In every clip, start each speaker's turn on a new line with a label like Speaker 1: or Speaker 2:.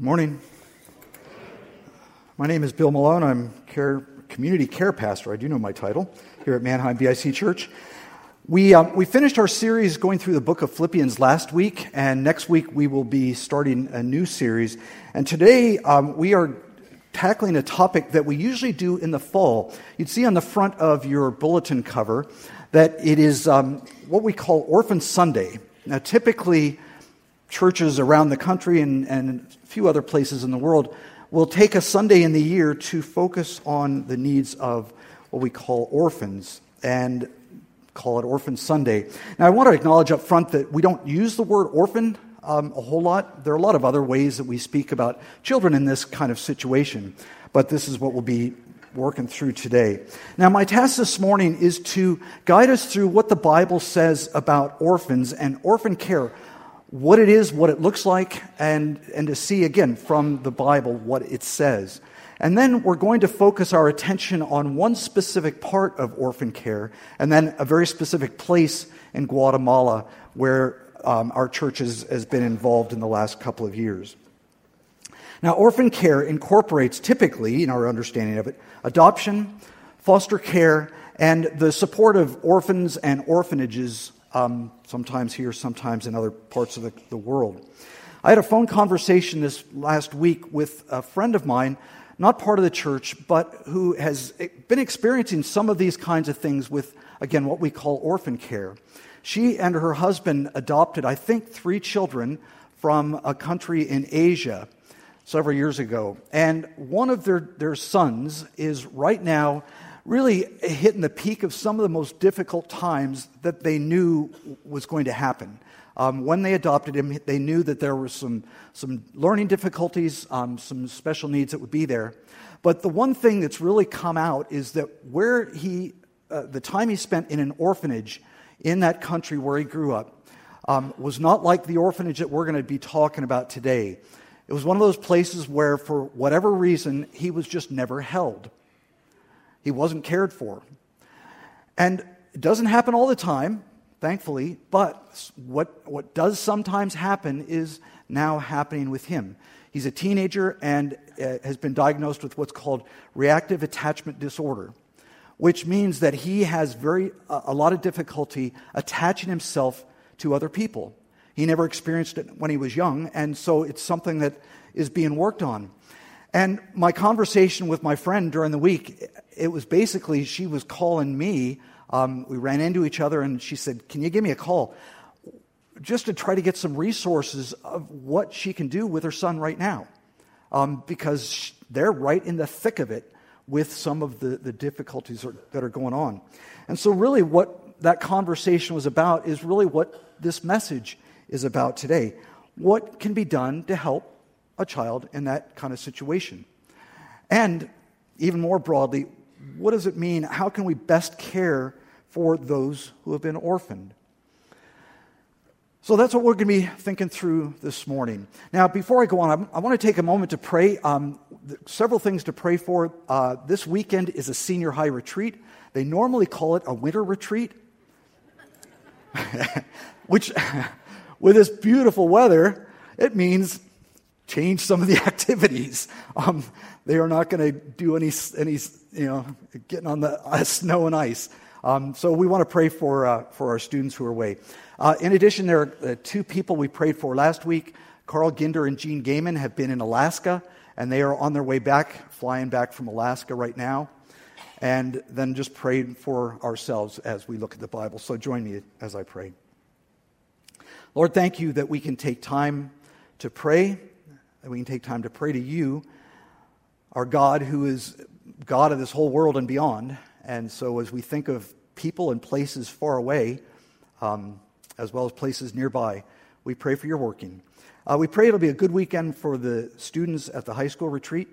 Speaker 1: Morning. My name is Bill Malone. I'm care, community care pastor. I do know my title here at Manheim BIC Church. We, um, we finished our series going through the book of Philippians last week, and next week we will be starting a new series. And today um, we are tackling a topic that we usually do in the fall. You'd see on the front of your bulletin cover that it is um, what we call Orphan Sunday. Now, typically, churches around the country and, and a few other places in the world will take a Sunday in the year to focus on the needs of what we call orphans and call it Orphan Sunday. Now, I want to acknowledge up front that we don't use the word orphan um, a whole lot. There are a lot of other ways that we speak about children in this kind of situation, but this is what we'll be working through today. Now, my task this morning is to guide us through what the Bible says about orphans and orphan care what it is, what it looks like, and, and to see again from the Bible what it says. And then we're going to focus our attention on one specific part of orphan care, and then a very specific place in Guatemala where um, our church has, has been involved in the last couple of years. Now, orphan care incorporates typically, in our understanding of it, adoption, foster care, and the support of orphans and orphanages um, sometimes here, sometimes in other parts of the, the world. I had a phone conversation this last week with a friend of mine, not part of the church, but who has been experiencing some of these kinds of things with, again, what we call orphan care. She and her husband adopted, I think, three children from a country in Asia several years ago. And one of their, their sons is right now really hitting the peak of some of the most difficult times that they knew was going to happen. Um, when they adopted him, they knew that there were some, some learning difficulties, um, some special needs that would be there. But the one thing that's really come out is that where he, uh, the time he spent in an orphanage in that country where he grew up, um, was not like the orphanage that we're going to be talking about today. It was one of those places where, for whatever reason, he was just never held. He wasn't cared for. And it doesn't happen all the time, thankfully, but what, what does sometimes happen is now happening with him. He's a teenager and uh, has been diagnosed with what's called reactive attachment disorder, which means that he has very, a lot of difficulty attaching himself to other people. He never experienced it when he was young, and so it's something that is being worked on. And my conversation with my friend during the week, it was basically she was calling me. Um, we ran into each other and she said, Can you give me a call? Just to try to get some resources of what she can do with her son right now. Um, because they're right in the thick of it with some of the, the difficulties that are going on. And so, really, what that conversation was about is really what this message is about today. What can be done to help a child in that kind of situation? And even more broadly, what does it mean? How can we best care for those who have been orphaned? So that's what we're going to be thinking through this morning. Now, before I go on, I, want to take a moment to pray. Um, several things to pray for. Uh, this weekend is a senior high retreat. They normally call it a winter retreat, which, with this beautiful weather, it means change some of the activities. Um, they are not going to do any, any, you know, getting on the uh, snow and ice. Um, so we want to pray for, uh, for our students who are away. Uh, in addition, there are uh, two people we prayed for last week. Carl Ginder and Jean Gaiman have been in Alaska, and they are on their way back, flying back from Alaska right now. And then just pray for ourselves as we look at the Bible. So join me as I pray. Lord, thank you that we can take time to pray that we can take time to pray to you, our God who is God of this whole world and beyond. And so as we think of people and places far away, um, as well as places nearby, we pray for your working. Uh, we pray it'll be a good weekend for the students at the high school retreat.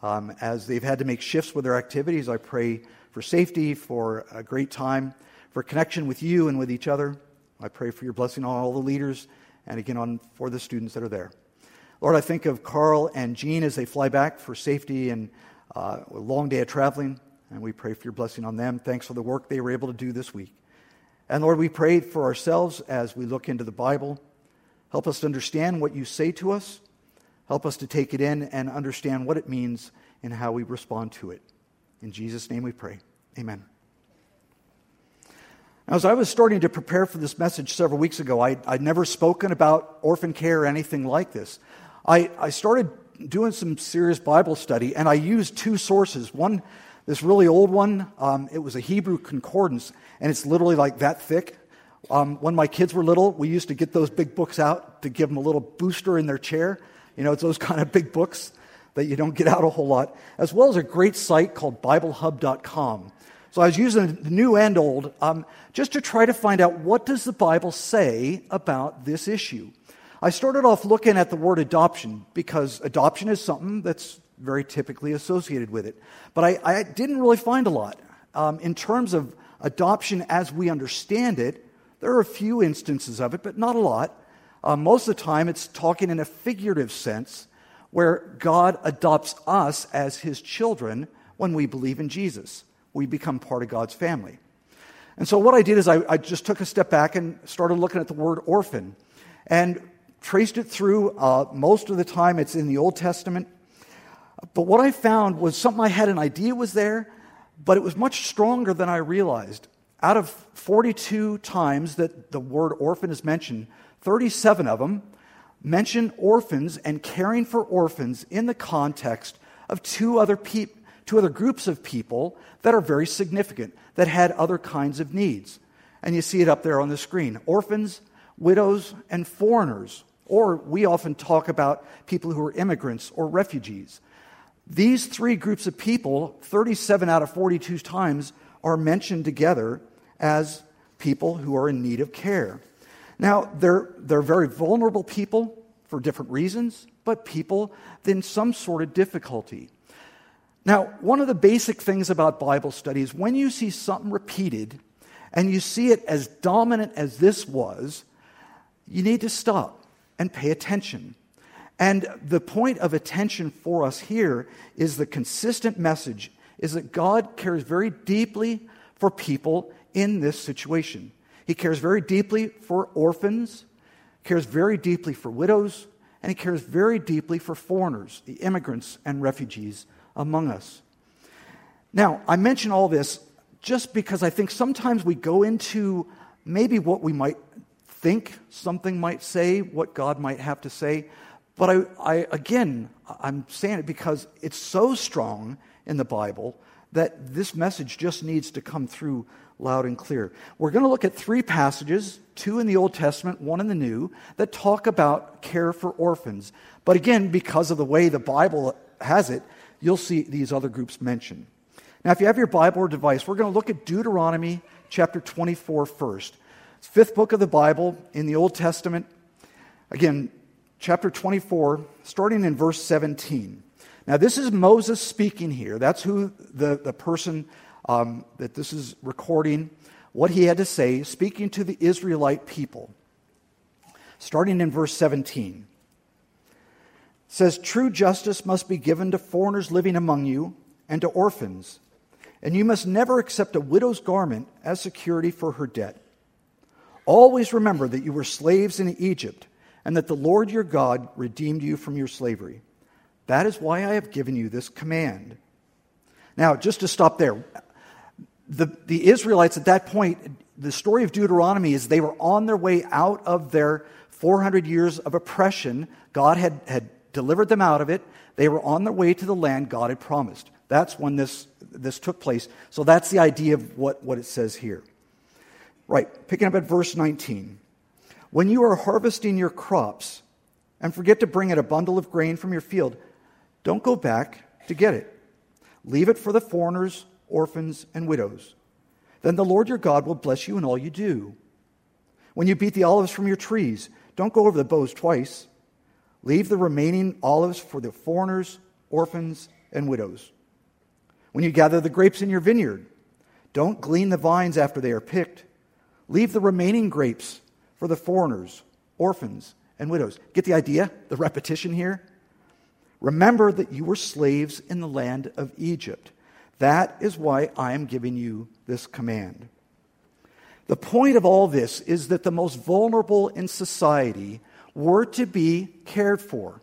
Speaker 1: Um, as they've had to make shifts with their activities, I pray for safety, for a great time, for connection with you and with each other. I pray for your blessing on all the leaders and again on for the students that are there. Lord, I think of Carl and Jean as they fly back for safety and uh, a long day of traveling, and we pray for your blessing on them. Thanks for the work they were able to do this week. And Lord, we pray for ourselves as we look into the Bible. Help us to understand what you say to us. Help us to take it in and understand what it means and how we respond to it. In Jesus' name we pray. Amen. As I was starting to prepare for this message several weeks ago, I, would never spoken about orphan care or anything like this. I, I started doing some serious Bible study, and I used two sources. One, this really old one, um, it was a Hebrew concordance, and it's literally like that thick. Um, when my kids were little, we used to get those big books out to give them a little booster in their chair. You know, it's those kind of big books that you don't get out a whole lot, as well as a great site called BibleHub.com. So I was using the new and old um, just to try to find out what does the Bible say about this issue. I started off looking at the word adoption because adoption is something that's very typically associated with it. But I, I didn't really find a lot. Um, in terms of adoption as we understand it, there are a few instances of it, but not a lot. Uh, most of the time, it's talking in a figurative sense where God adopts us as his children when we believe in Jesus we become part of God's family. And so what I did is I, I just took a step back and started looking at the word orphan and traced it through. Uh, most of the time it's in the Old Testament. But what I found was something I had an idea was there, but it was much stronger than I realized. Out of 42 times that the word orphan is mentioned, 37 of them mention orphans and caring for orphans in the context of two other to other groups of people that are very significant, that had other kinds of needs. And you see it up there on the screen orphans, widows, and foreigners. Or we often talk about people who are immigrants or refugees. These three groups of people, 37 out of 42 times, are mentioned together as people who are in need of care. Now, they're, they're very vulnerable people for different reasons, but people in some sort of difficulty. Now, one of the basic things about Bible study is when you see something repeated and you see it as dominant as this was, you need to stop and pay attention. And the point of attention for us here is the consistent message is that God cares very deeply for people in this situation. He cares very deeply for orphans, cares very deeply for widows, and he cares very deeply for foreigners, the immigrants and refugees among us. Now, I mention all this just because I think sometimes we go into maybe what we might think something might say, what God might have to say. But I, I, again, I'm saying it because it's so strong in the Bible that this message just needs to come through loud and clear. We're going to look at three passages, two in the Old Testament, one in the New, that talk about care for orphans. But again, because of the way the Bible has it, you'll see these other groups mentioned. Now, if you have your Bible or device, we're going to look at Deuteronomy chapter 24 first. Fifth book of the Bible in the Old Testament. Again, chapter 24, starting in verse 17. Now, this is Moses speaking here. That's who the, the person um, that this is recording, what he had to say, speaking to the Israelite people. Starting in verse 17 says, True justice must be given to foreigners living among you and to orphans, and you must never accept a widow's garment as security for her debt. Always remember that you were slaves in Egypt, and that the Lord your God redeemed you from your slavery. That is why I have given you this command. Now, just to stop there, the, the Israelites at that point, the story of Deuteronomy is they were on their way out of their 400 years of oppression. God had, had delivered them out of it. They were on their way to the land God had promised. That's when this, this took place. So that's the idea of what, what it says here. Right, picking up at verse 19. When you are harvesting your crops and forget to bring in a bundle of grain from your field, don't go back to get it. Leave it for the foreigners, orphans, and widows. Then the Lord your God will bless you in all you do. When you beat the olives from your trees, don't go over the boughs twice. Leave the remaining olives for the foreigners, orphans, and widows. When you gather the grapes in your vineyard, don't glean the vines after they are picked. Leave the remaining grapes for the foreigners, orphans, and widows. Get the idea? The repetition here? Remember that you were slaves in the land of Egypt. That is why I am giving you this command. The point of all this is that the most vulnerable in society were to be cared for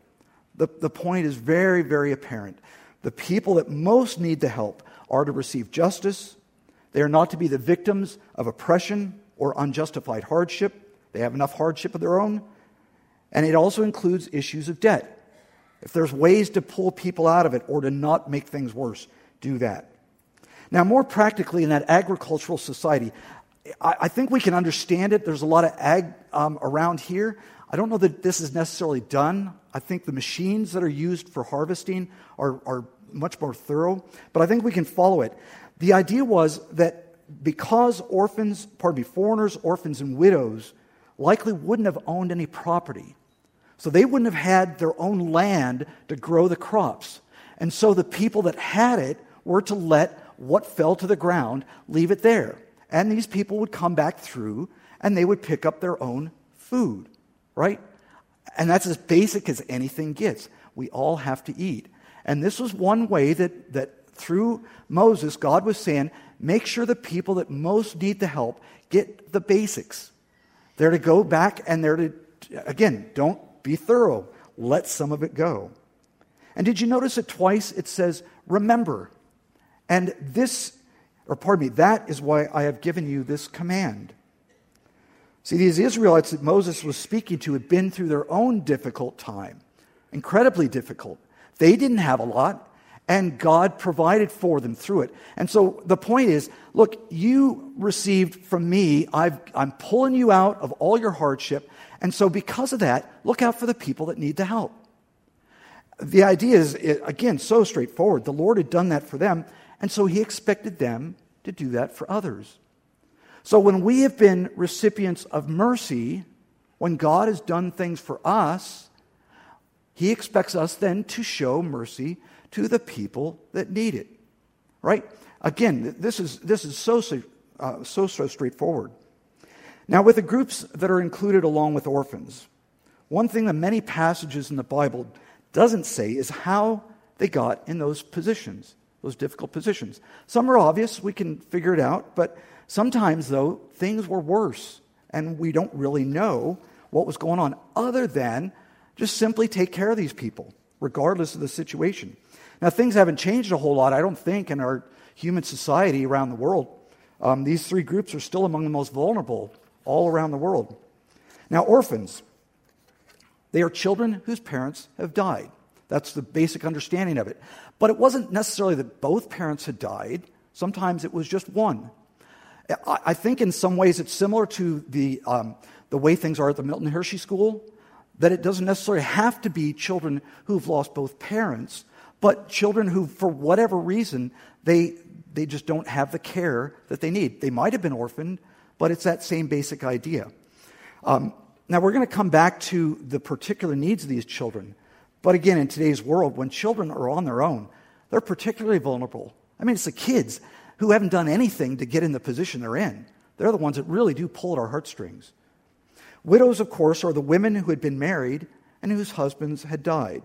Speaker 1: the, the point is very, very apparent. The people that most need the help are to receive justice. They are not to be the victims of oppression or unjustified hardship. They have enough hardship of their own. And it also includes issues of debt. If there's ways to pull people out of it or to not make things worse, do that. Now, more practically, in that agricultural society, I, I think we can understand it. There's a lot of ag um, around here. I don't know that this is necessarily done. I think the machines that are used for harvesting are, are much more thorough, but I think we can follow it. The idea was that because orphans, pardon me, foreigners, orphans, and widows likely wouldn't have owned any property, so they wouldn't have had their own land to grow the crops. And so the people that had it were to let what fell to the ground leave it there. And these people would come back through and they would pick up their own food, right? And that's as basic as anything gets. We all have to eat. And this was one way that, that through Moses, God was saying, make sure the people that most need the help get the basics. They're to go back and they're to, again, don't be thorough. Let some of it go. And did you notice it twice? It says, remember. And this, or pardon me, that is why I have given you this command. See, these Israelites that Moses was speaking to had been through their own difficult time, incredibly difficult. They didn't have a lot, and God provided for them through it. And so the point is look, you received from me, i am pulling you out of all your hardship. And so, because of that, look out for the people that need the help. The idea is, again, so straightforward. The Lord had done that for them, and so He expected them to do that for others. So, when we have been recipients of mercy, when God has done things for us, He expects us then to show mercy to the people that need it. Right? Again, this is, this is so, uh, so, so straightforward. Now, with the groups that are included along with orphans, one thing that many passages in the Bible doesn't say is how they got in those positions, those difficult positions. Some are obvious, we can figure it out, but sometimes, though, things were worse, and we don't really know what was going on, other than just simply take care of these people, regardless of the situation. Now, things haven't changed a whole lot, I don't think, in our human society around the world. Um, these three groups are still among the most vulnerable all around the world. Now, orphans, they are children whose parents have died. That's the basic understanding of it. But it wasn't necessarily that both parents had died, sometimes it was just one. I think in some ways it's similar to the, um, the way things are at the Milton Hershey School, that it doesn't necessarily have to be children who've lost both parents, but children who, for whatever reason, they, they just don't have the care that they need. They might have been orphaned, but it's that same basic idea. Um, now, we're going to come back to the particular needs of these children. But again, in today's world, when children are on their own, they're particularly vulnerable. I mean, it's the kids who haven't done anything to get in the position they're in. They're the ones that really do pull at our heartstrings. Widows, of course, are the women who had been married and whose husbands had died.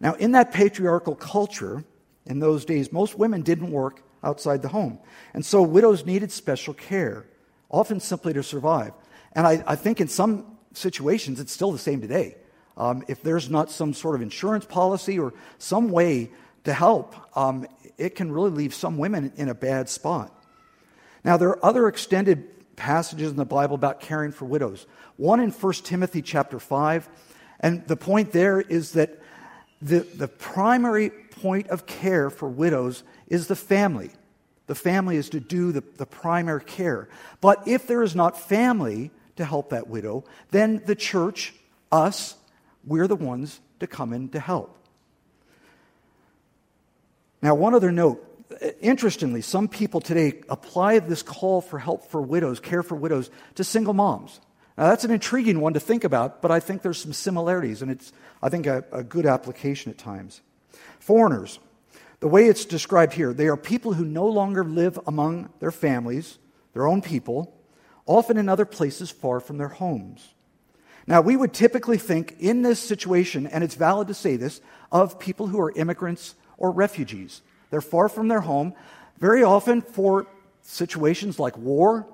Speaker 1: Now, in that patriarchal culture, in those days, most women didn't work outside the home. And so widows needed special care often simply to survive. And I, I think in some situations it's still the same today. Um, if there's not some sort of insurance policy or some way to help, um, it can really leave some women in a bad spot. Now, there are other extended passages in the Bible about caring for widows. One in 1 Timothy chapter 5, and the point there is that the, the primary point of care for widows is the family. The family is to do the, the primary care. But if there is not family to help that widow, then the church, us, we're the ones to come in to help. Now, one other note. Interestingly, some people today apply this call for help for widows, care for widows, to single moms. Now, that's an intriguing one to think about, but I think there's some similarities, and it's, I think, a, a good application at times. Foreigners. The way it's described here, they are people who no longer live among their families, their own people, often in other places far from their homes. Now, we would typically think in this situation, and it's valid to say this, of people who are immigrants or refugees. They're far from their home, very often for situations like war,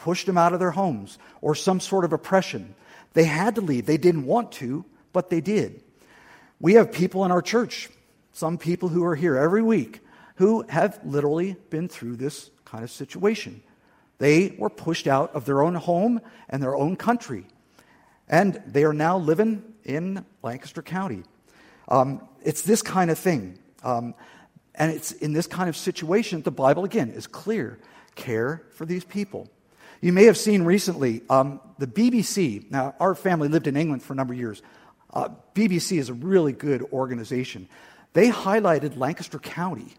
Speaker 1: pushed them out of their homes, or some sort of oppression. They had to leave. They didn't want to, but they did. We have people in our church, some people who are here every week, who have literally been through this kind of situation. They were pushed out of their own home and their own country, and they are now living in Lancaster County. Um, it's this kind of thing. Um, and it's in this kind of situation the Bible, again, is clear. Care for these people. You may have seen recently um, the BBC. Now, our family lived in England for a number of years. Uh, BBC is a really good organization. They highlighted Lancaster County.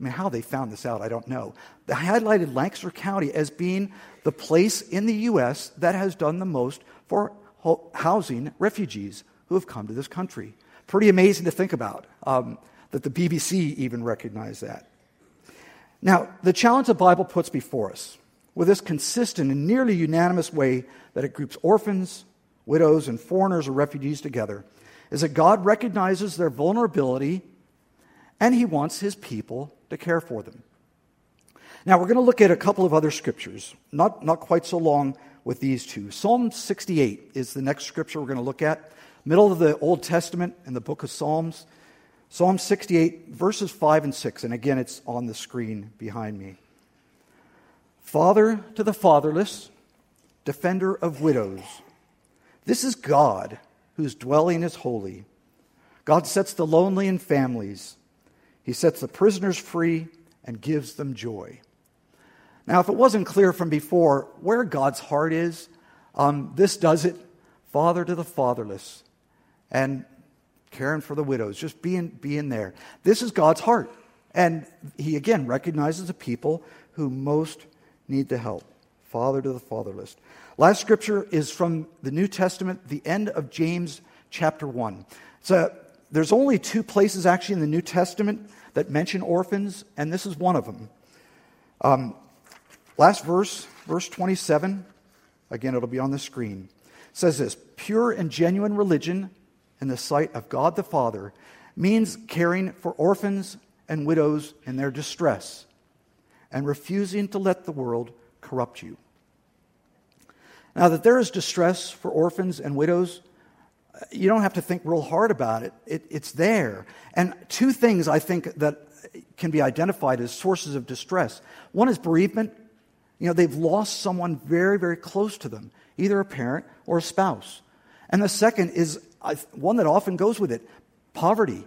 Speaker 1: I mean, how they found this out, I don't know. They highlighted Lancaster County as being the place in the U.S. that has done the most for ho- housing refugees who have come to this country. Pretty amazing to think about um, that the BBC even recognized that. Now, the challenge the Bible puts before us with this consistent and nearly unanimous way that it groups orphans, widows, and foreigners or refugees together is that God recognizes their vulnerability and he wants his people to care for them. Now, we're going to look at a couple of other scriptures, not, not quite so long with these two. Psalm 68 is the next scripture we're going to look at, middle of the Old Testament in the book of Psalms. Psalm 68, verses 5 and 6, and again, it's on the screen behind me. Father to the fatherless, defender of widows. This is God whose dwelling is holy. God sets the lonely in families. He sets the prisoners free and gives them joy. Now, if it wasn't clear from before where God's heart is, um, this does it. Father to the fatherless and caring for the widows, just being, being there. This is God's heart. And he again recognizes the people who most need the help. Father to the fatherless. Last scripture is from the New Testament, the end of James chapter 1. So there's only two places actually in the New Testament that mention orphans, and this is one of them. Um, last verse, verse 27, again, it'll be on the screen, says this Pure and genuine religion in the sight of God the Father means caring for orphans and widows in their distress and refusing to let the world corrupt you. Now, that there is distress for orphans and widows, uh, you don't have to think real hard about it. it. It's there. And two things I think that can be identified as sources of distress one is bereavement. You know, they've lost someone very, very close to them, either a parent or a spouse. And the second is one that often goes with it poverty.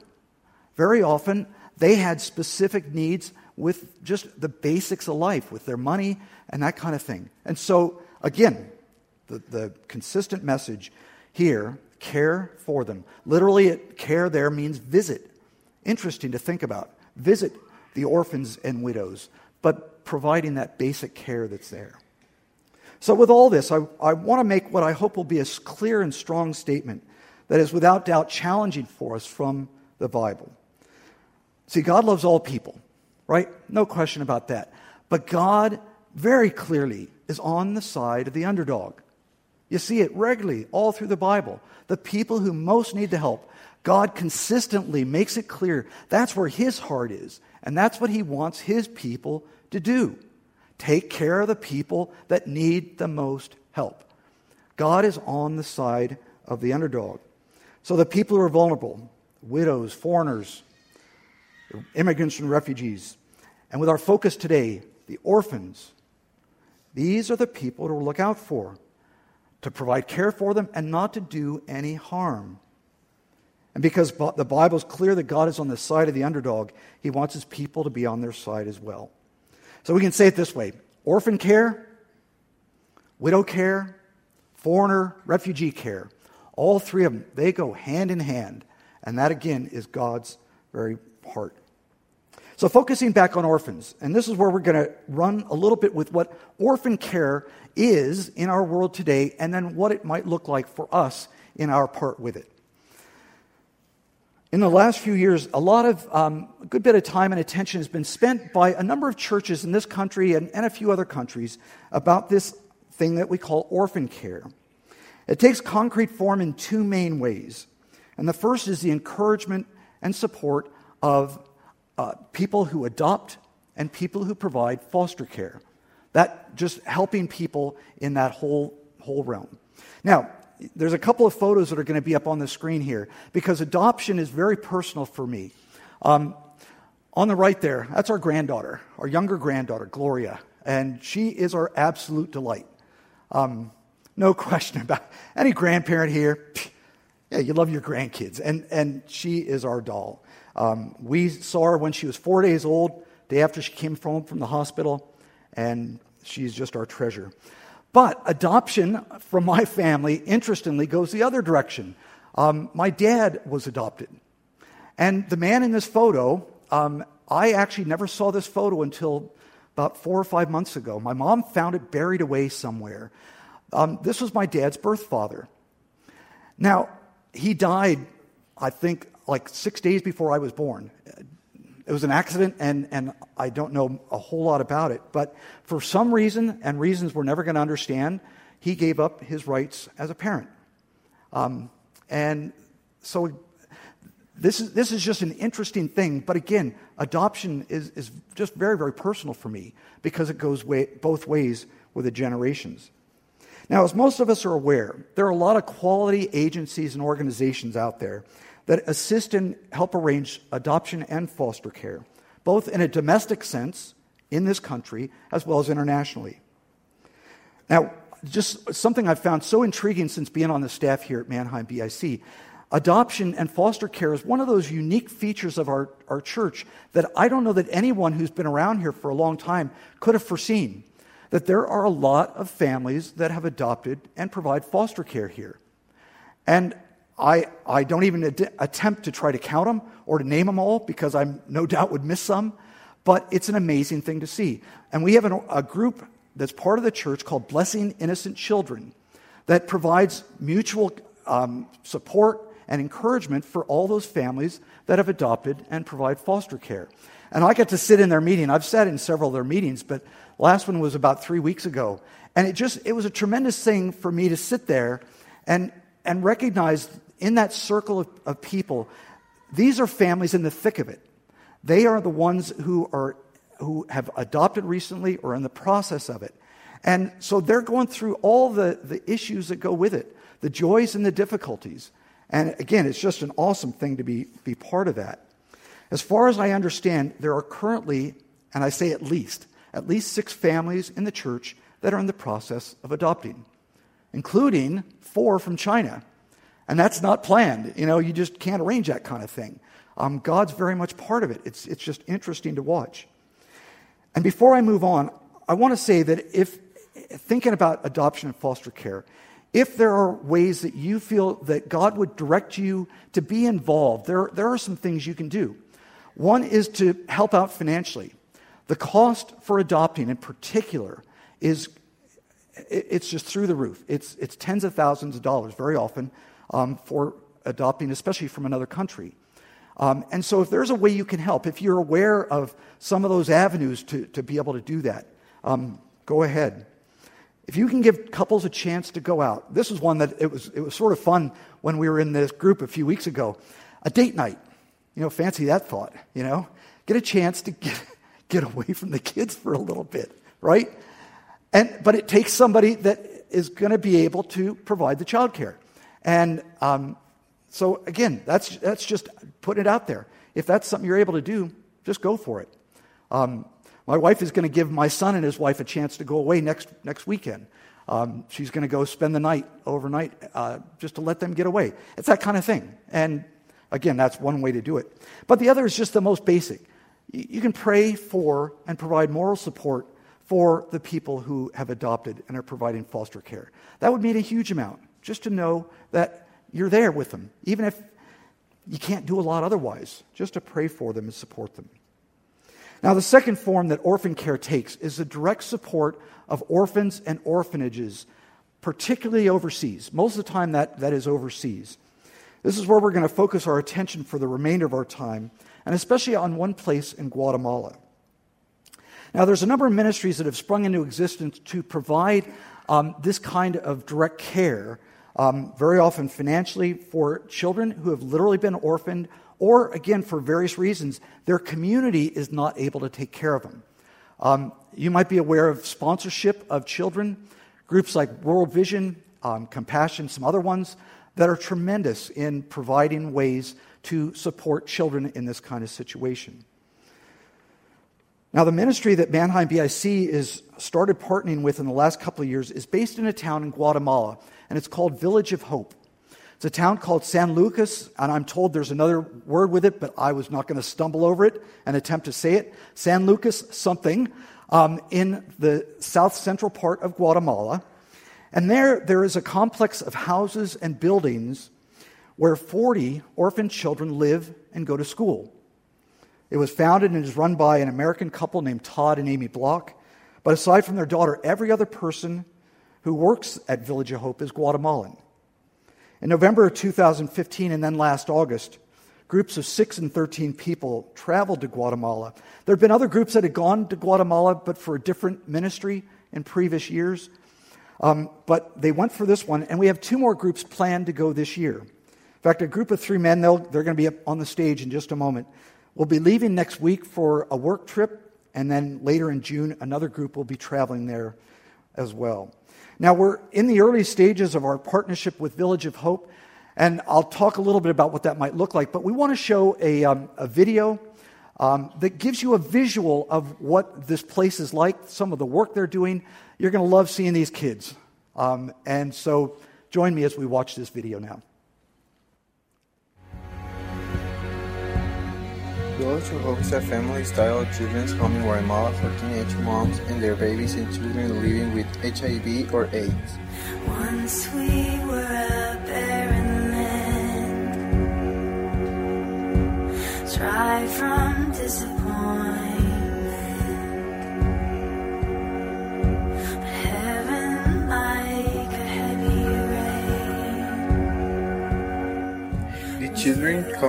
Speaker 1: Very often, they had specific needs with just the basics of life, with their money and that kind of thing. And so, again, the, the consistent message here care for them. Literally, it, care there means visit. Interesting to think about. Visit the orphans and widows, but providing that basic care that's there. So, with all this, I, I want to make what I hope will be a clear and strong statement that is without doubt challenging for us from the Bible. See, God loves all people, right? No question about that. But God very clearly is on the side of the underdog. You see it regularly all through the Bible. The people who most need the help, God consistently makes it clear that's where His heart is, and that's what He wants His people to do. Take care of the people that need the most help. God is on the side of the underdog. So the people who are vulnerable, widows, foreigners, immigrants and refugees, and with our focus today, the orphans, these are the people to look out for, to provide care for them, and not to do any harm. And because the Bible is clear that God is on the side of the underdog, he wants his people to be on their side as well. So we can say it this way orphan care, widow care, foreigner, refugee care. All three of them, they go hand in hand. And that, again, is God's very heart. So, focusing back on orphans, and this is where we're going to run a little bit with what orphan care is in our world today, and then what it might look like for us in our part with it. In the last few years, a lot of, um, a good bit of time and attention has been spent by a number of churches in this country and, and a few other countries about this thing that we call orphan care. It takes concrete form in two main ways. And the first is the encouragement and support of uh, people who adopt and people who provide foster care. That just helping people in that whole, whole realm. Now, there's a couple of photos that are going to be up on the screen here because adoption is very personal for me. Um, on the right there, that's our granddaughter, our younger granddaughter, Gloria, and she is our absolute delight. Um, no question about any grandparent here. Yeah, you love your grandkids, and and she is our doll. Um, we saw her when she was four days old, day after she came home from the hospital, and she's just our treasure. But adoption from my family, interestingly, goes the other direction. Um, my dad was adopted. And the man in this photo, um, I actually never saw this photo until about four or five months ago. My mom found it buried away somewhere. Um, this was my dad's birth father. Now, he died, I think, like six days before I was born. It was an accident, and, and I don't know a whole lot about it. But for some reason, and reasons we're never going to understand, he gave up his rights as a parent. Um, and so this is, this is just an interesting thing. But again, adoption is, is just very, very personal for me because it goes way, both ways with the generations. Now, as most of us are aware, there are a lot of quality agencies and organizations out there that assist and help arrange adoption and foster care, both in a domestic sense in this country as well as internationally. Now, just something I've found so intriguing since being on the staff here at Manheim BIC. Adoption and foster care is one of those unique features of our, our church that I don't know that anyone who's been around here for a long time could have foreseen. That there are a lot of families that have adopted and provide foster care here. And I, I don't even ad- attempt to try to count them or to name them all because I no doubt would miss some, but it's an amazing thing to see. And we have an, a group that's part of the church called Blessing Innocent Children that provides mutual um, support and encouragement for all those families that have adopted and provide foster care. And I get to sit in their meeting. I've sat in several of their meetings, but last one was about three weeks ago. And it just, it was a tremendous thing for me to sit there and, and recognize in that circle of, of people, these are families in the thick of it. They are the ones who are who have adopted recently or in the process of it. And so they're going through all the, the issues that go with it, the joys and the difficulties. And again, it's just an awesome thing to be, be part of that. As far as I understand, there are currently, and I say at least, at least six families in the church that are in the process of adopting, including four from China. And that's not planned. You know, you just can't arrange that kind of thing. Um, God's very much part of it. It's, it's just interesting to watch. And before I move on, I want to say that if thinking about adoption and foster care, if there are ways that you feel that God would direct you to be involved, there, there are some things you can do. One is to help out financially. The cost for adopting, in particular, is it's just through the roof. It's, it's tens of thousands of dollars very often um, for adopting, especially from another country. Um, and so, if there's a way you can help, if you're aware of some of those avenues to, to be able to do that, um, go ahead. If you can give couples a chance to go out, this is one that it was, it was sort of fun when we were in this group a few weeks ago. A date night. You know, fancy that thought, you know? Get a chance to get, get away from the kids for a little bit, right? And, but it takes somebody that is going to be able to provide the childcare. And um, so, again, that's, that's just putting it out there. If that's something you're able to do, just go for it. Um, my wife is going to give my son and his wife a chance to go away next, next weekend. Um, she's going to go spend the night overnight uh, just to let them get away. It's that kind of thing. And again, that's one way to do it. But the other is just the most basic. You can pray for and provide moral support for the people who have adopted and are providing foster care. That would mean a huge amount just to know that you're there with them, even if you can't do a lot otherwise, just to pray for them and support them. Now, the second form that orphan care takes is the direct support of orphans and orphanages, particularly overseas. Most of the time, that, that is overseas. This is where we're going to focus our attention for the remainder of our time, and especially on one place in Guatemala. Now, there's a number of ministries that have sprung into existence to provide um, this kind of direct care um, very often financially for children who have literally been orphaned, or again, for various reasons, their community is not able to take care of them. Um, you might be aware of sponsorship of children. Groups like World Vision um, Compassion, some other ones that are tremendous in providing ways to support children in this kind of situation. Now, the ministry that Manheim BIC is started partnering with in the last couple of years is based in a town in Guatemala, and it's called Village of Hope. It's a town called San Lucas, and I'm told there's another word with it, but I was not going to stumble over it and attempt to say it. San Lucas something um, in the south central part of Guatemala. And there, there is a complex of houses and buildings where 40 orphan children live and go to school. It was founded and is run by an American couple named Todd and Amy Block. But aside from their daughter, every other person who works at Village of Hope is Guatemalan. In November of 2015 and then last August, groups of 6 and 13 people traveled to Guatemala. There had been other groups that had gone to Guatemala, but for a different ministry in previous years. Um, but they went for this one, and we have two more groups planned to go this year. In fact, a group of three men, they're going to be up on the stage in just a moment. We'll be leaving next week for a work trip, and then later in June, another group will be traveling there as well. Now, we're in the early stages of our partnership with Village of Hope, and I'll talk a little bit about what that might look like, but we want to show a, um, a video um, that gives you a visual of what this place is like, some of the work they're doing. You're going to love seeing these kids. Um, and so join me as we watch this video now.
Speaker 2: Hope is a family-style children's home in Guatemala for teenage moms and their babies and children living with HIV or AIDS.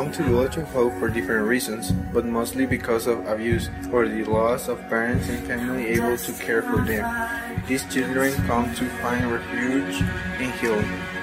Speaker 2: Come to Village of Hope for different reasons, but mostly because of abuse or the loss of parents and family able to care for them. These children come to find refuge and healing.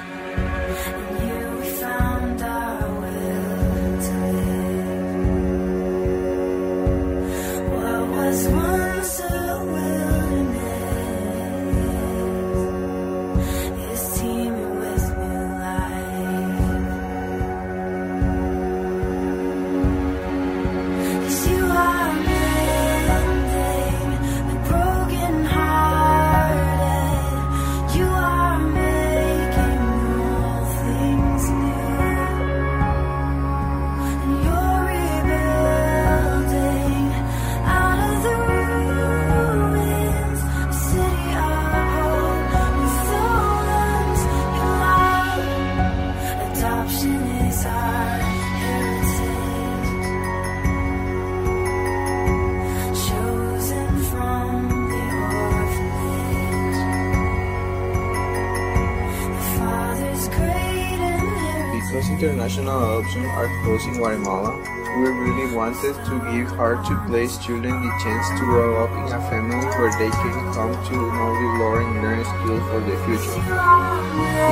Speaker 2: Are closed in Guatemala, we really wanted to give hard-to-place children the chance to grow up in a family where they can come to know the Lord and learn skills for the future.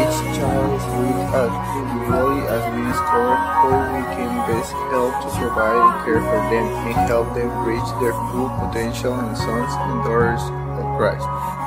Speaker 2: Each child is with us individually as we discover how we can best help to provide and care for them and help them reach their full potential and sons and daughters of Christ.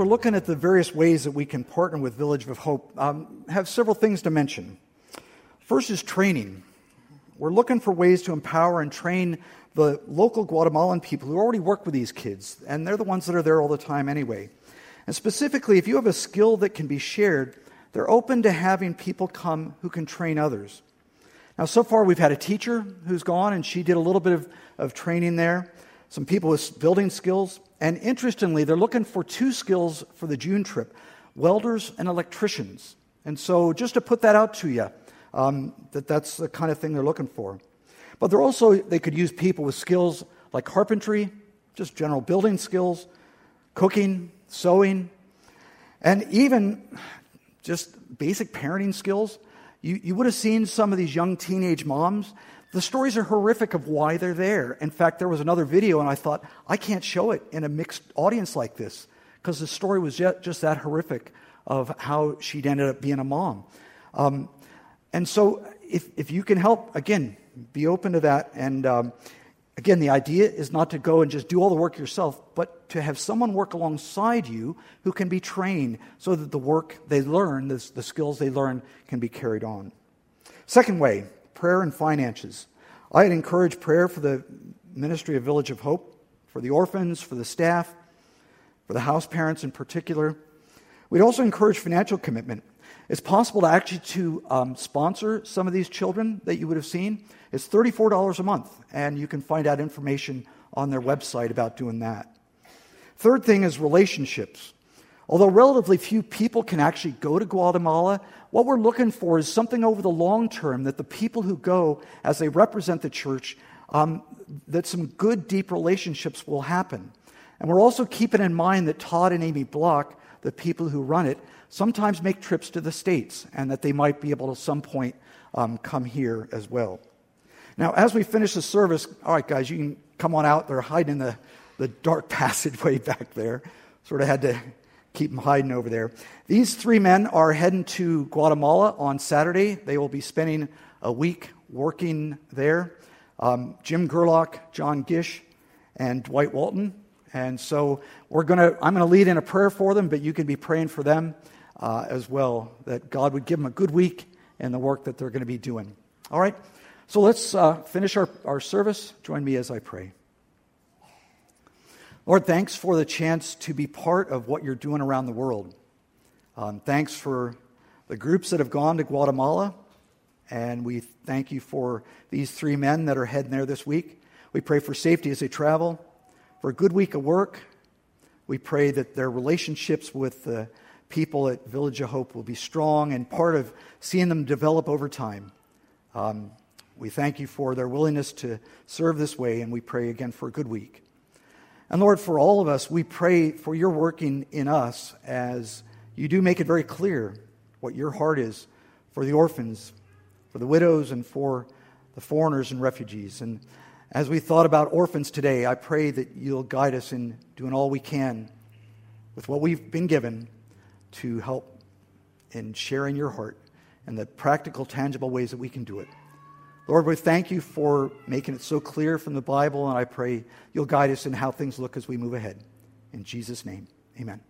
Speaker 1: We're looking at the various ways that we can partner with Village of Hope, um, have several things to mention. First is training. We're looking for ways to empower and train the local Guatemalan people who already work with these kids, and they're the ones that are there all the time anyway. And specifically, if you have a skill that can be shared, they're open to having people come who can train others. Now, so far, we've had a teacher who's gone, and she did a little bit of, of training there, some people with building skills. And interestingly, they're looking for two skills for the June trip welders and electricians. And so, just to put that out to you, um, that that's the kind of thing they're looking for. But they're also, they could use people with skills like carpentry, just general building skills, cooking, sewing, and even just basic parenting skills. You, you would have seen some of these young teenage moms the stories are horrific of why they're there. In fact, there was another video, and I thought, I can't show it in a mixed audience like this because the story was just that horrific of how she'd ended up being a mom. Um, and so, if, if you can help, again, be open to that. And um, again, the idea is not to go and just do all the work yourself, but to have someone work alongside you who can be trained so that the work they learn, the, the skills they learn, can be carried on. Second way, prayer and finances. I'd encourage prayer for the ministry of Village of Hope, for the orphans, for the staff, for the house parents in particular. We'd also encourage financial commitment. It's possible to actually to um, sponsor some of these children that you would have seen. It's $34 a month, and you can find out information on their website about doing that. Third thing is relationships. Although relatively few people can actually go to Guatemala, what we're looking for is something over the long term that the people who go, as they represent the church, um, that some good, deep relationships will happen. And we're also keeping in mind that Todd and Amy Block, the people who run it, sometimes make trips to the States and that they might be able to, at some point, um, come here as well. Now, as we finish the service, all right, guys, you can come on out. They're hiding in the, the dark passageway back there. Sort of had to keep them hiding over there. These three men are heading to Guatemala on Saturday. They will be spending a week working there. Um, Jim Gerlach, John Gish, and Dwight Walton. And so we're gonna, I'm going to lead in a prayer for them, but you can be praying for them uh, as well, that God would give them a good week in the work that they're going to be doing. All right, so let's uh, finish our, our service. Join me as I pray. Lord, thanks for the chance to be part of what you're doing around the world. Um, thanks for the groups that have gone to Guatemala, and we thank you for these three men that are heading there this week. We pray for safety as they travel, for a good week of work. We pray that their relationships with the people at Village of Hope will be strong and part of seeing them develop over time. Um, we thank you for their willingness to serve this way, and we pray again for a good week. And Lord, for all of us, we pray for your working in us as you do make it very clear what your heart is for the orphans, for the widows, and for the foreigners and refugees. And as we thought about orphans today, I pray that you'll guide us in doing all we can with what we've been given to help and share in sharing your heart and the practical, tangible ways that we can do it. Lord, we thank you for making it so clear from the Bible, and I pray you'll guide us in how things look as we move ahead. In Jesus' name, amen.